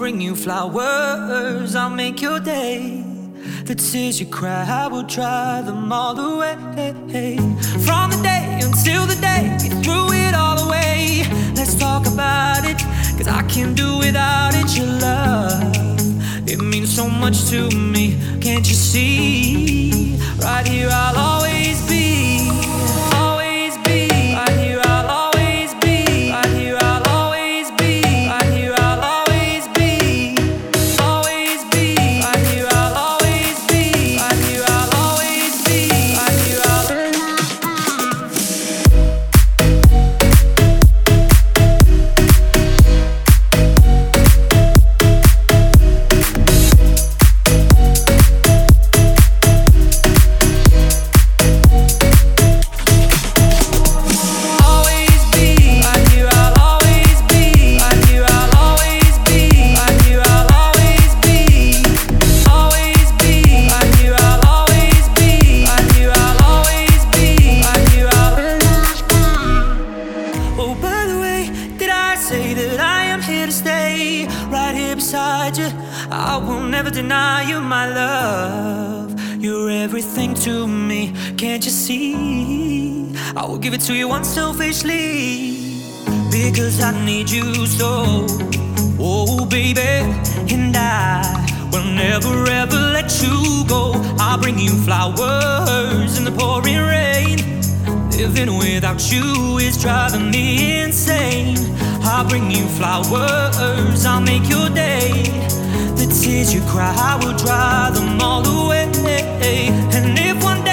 Bring you flowers, I'll make your day. The tears you cry, I will dry them all away. From the day until the day we threw it all away. Let's talk about it, cause I can't do without it. Your love, it means so much to me. Can't you see? Right here, I'll always be. Unselfishly. Because I need you so. Oh, baby. And I will never ever let you go. I'll bring you flowers in the pouring rain. Living without you is driving me insane. I'll bring you flowers, I'll make your day. The tears you cry, I will dry them all away. And if one day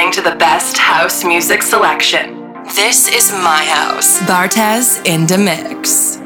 listening to the best house music selection. This is my house. Bartez in the mix.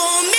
Oh,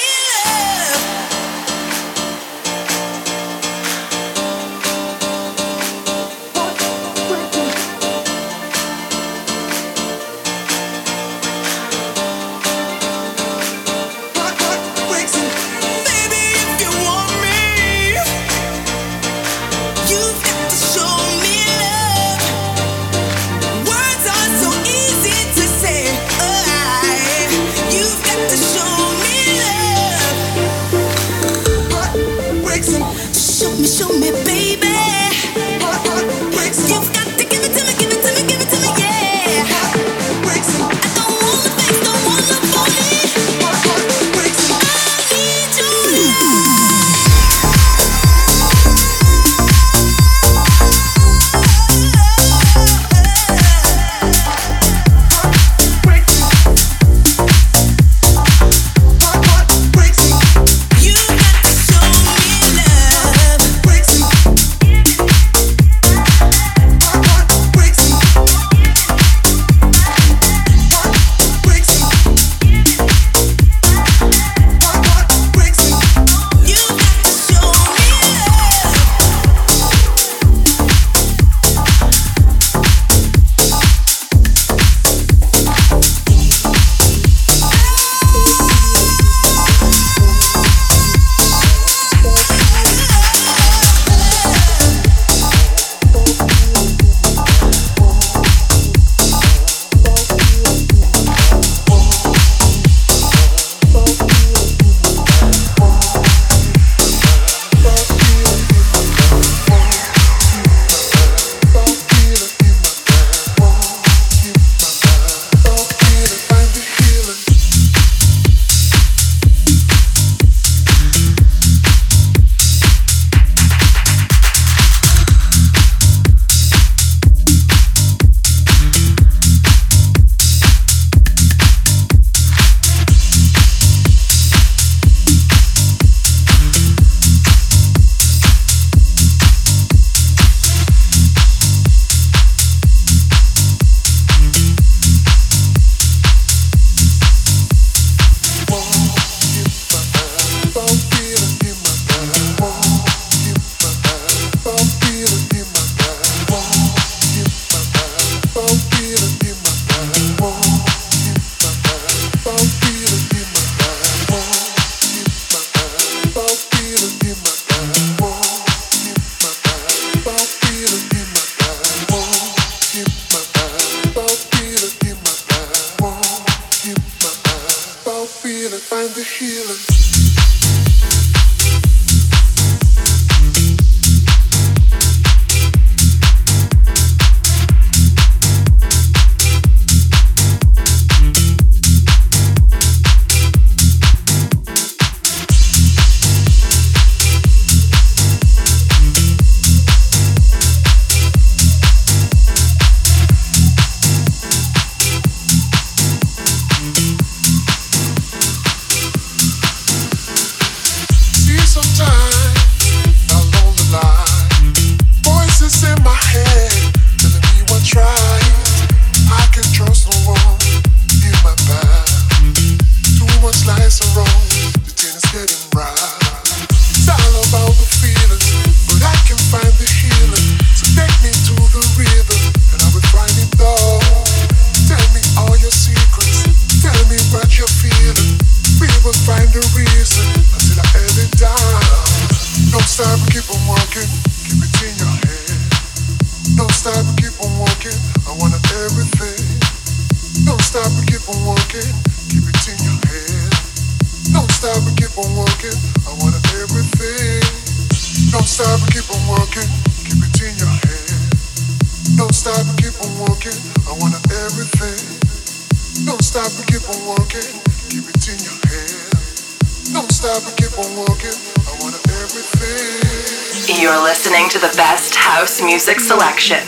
music selection.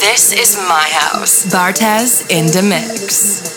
This is my house. Bartez in the mix.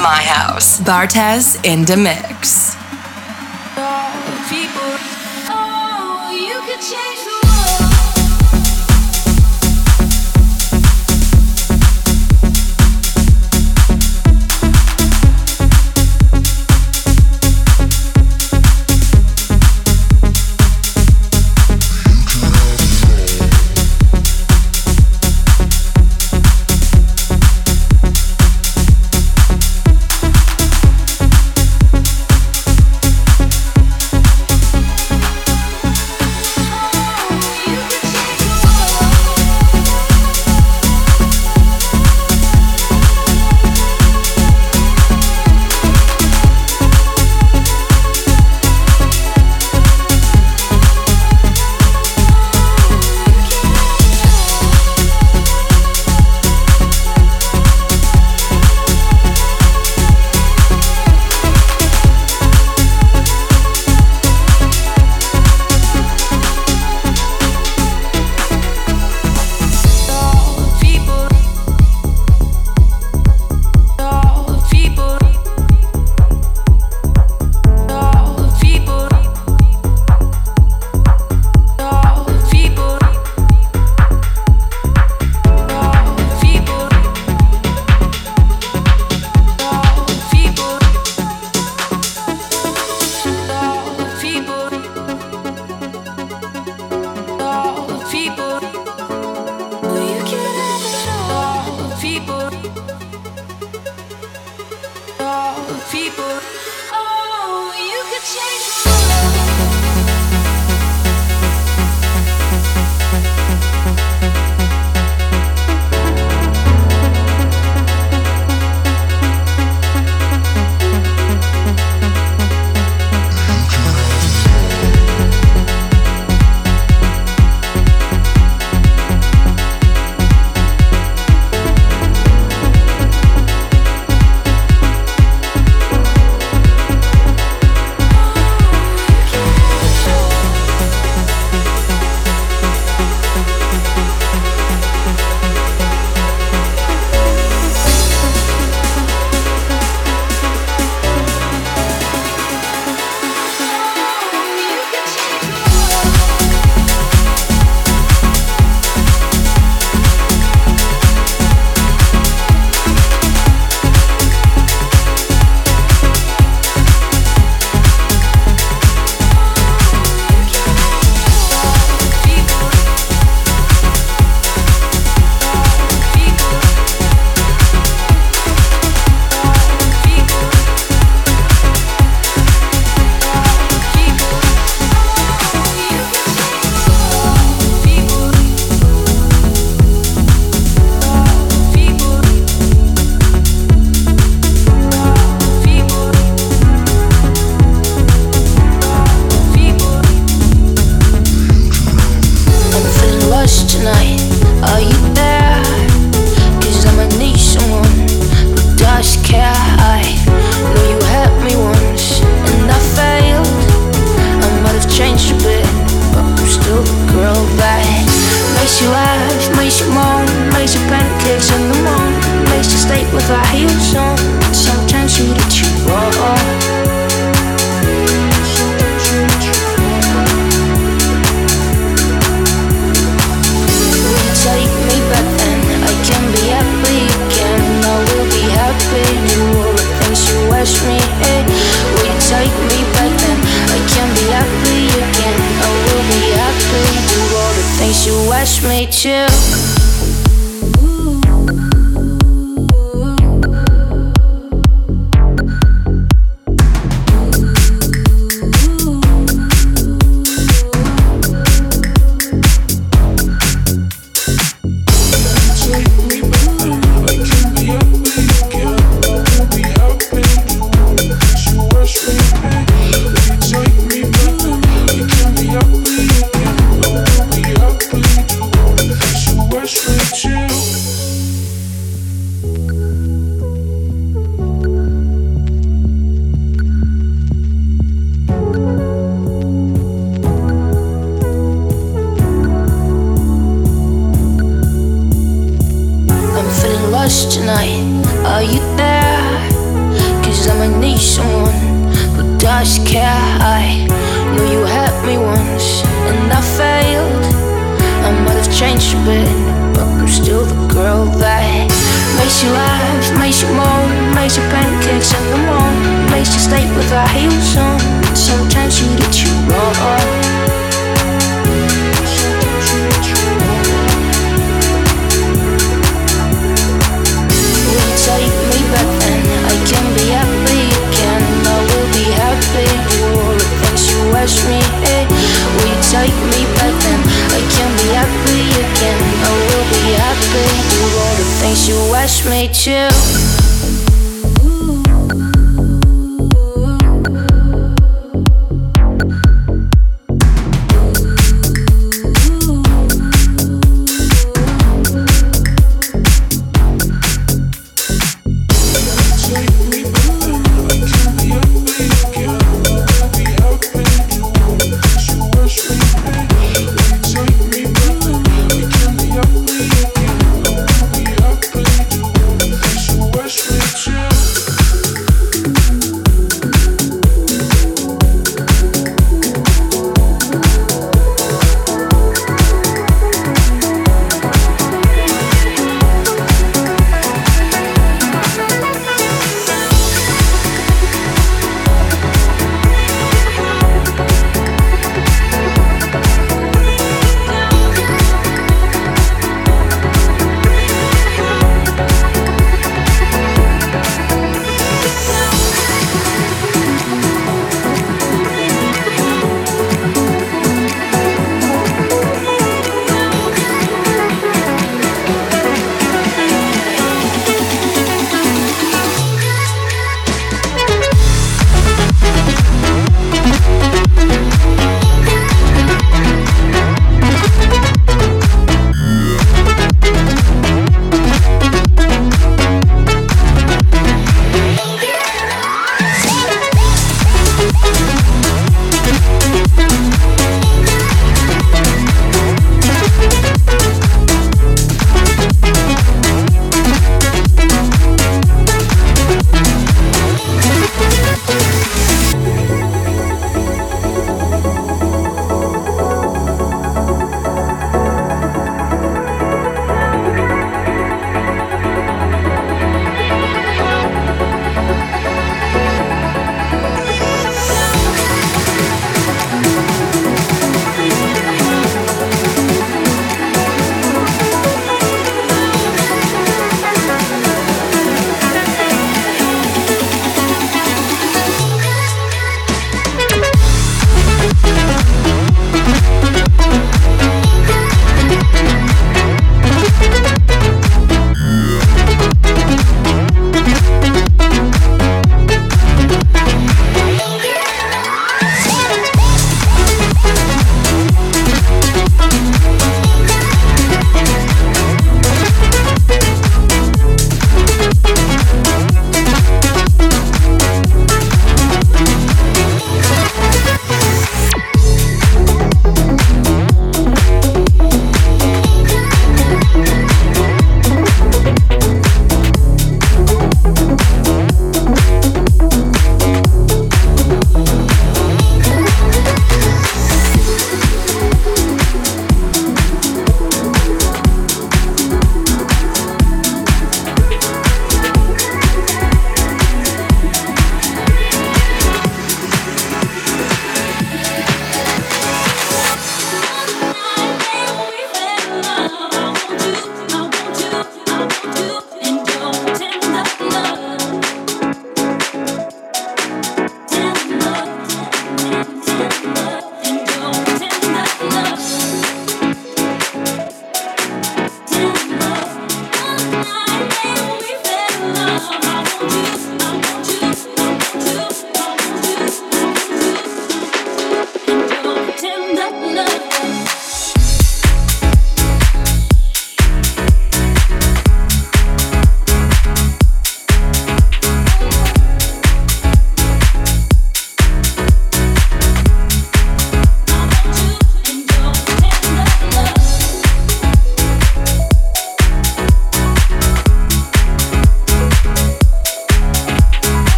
My house. Bartez in the mix.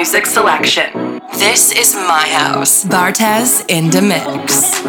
Music selection. This is my house. Bartez in the mix.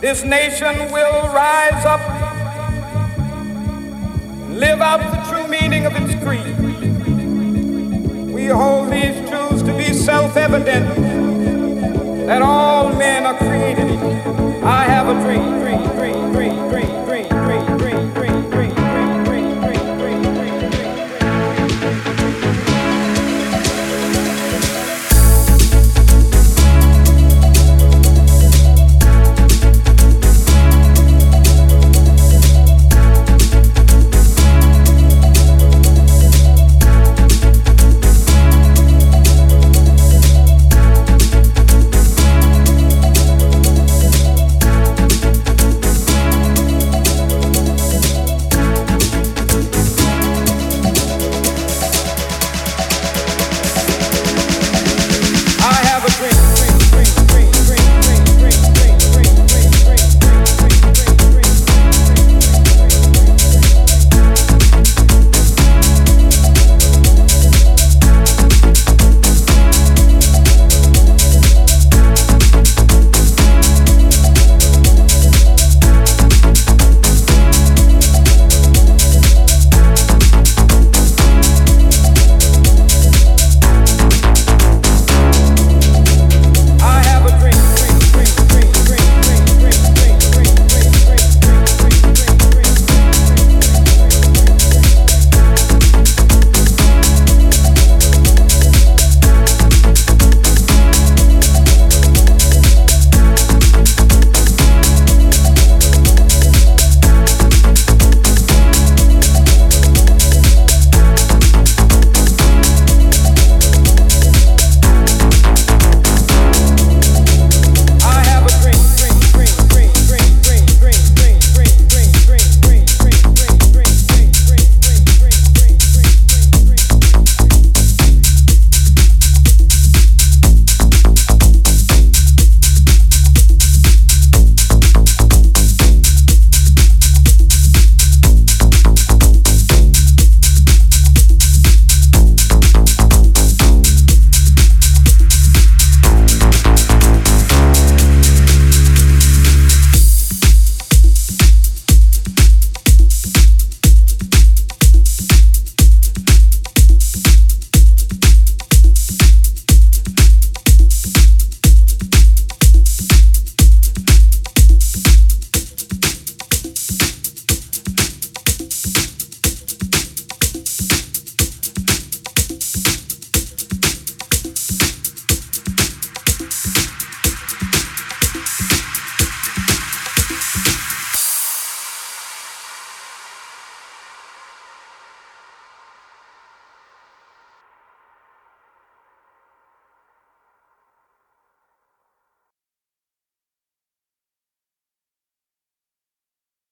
This nation will rise up, live out the true meaning of its creed. We hold these truths to be self evident that all men are created. I have a dream, dream, dream. dream.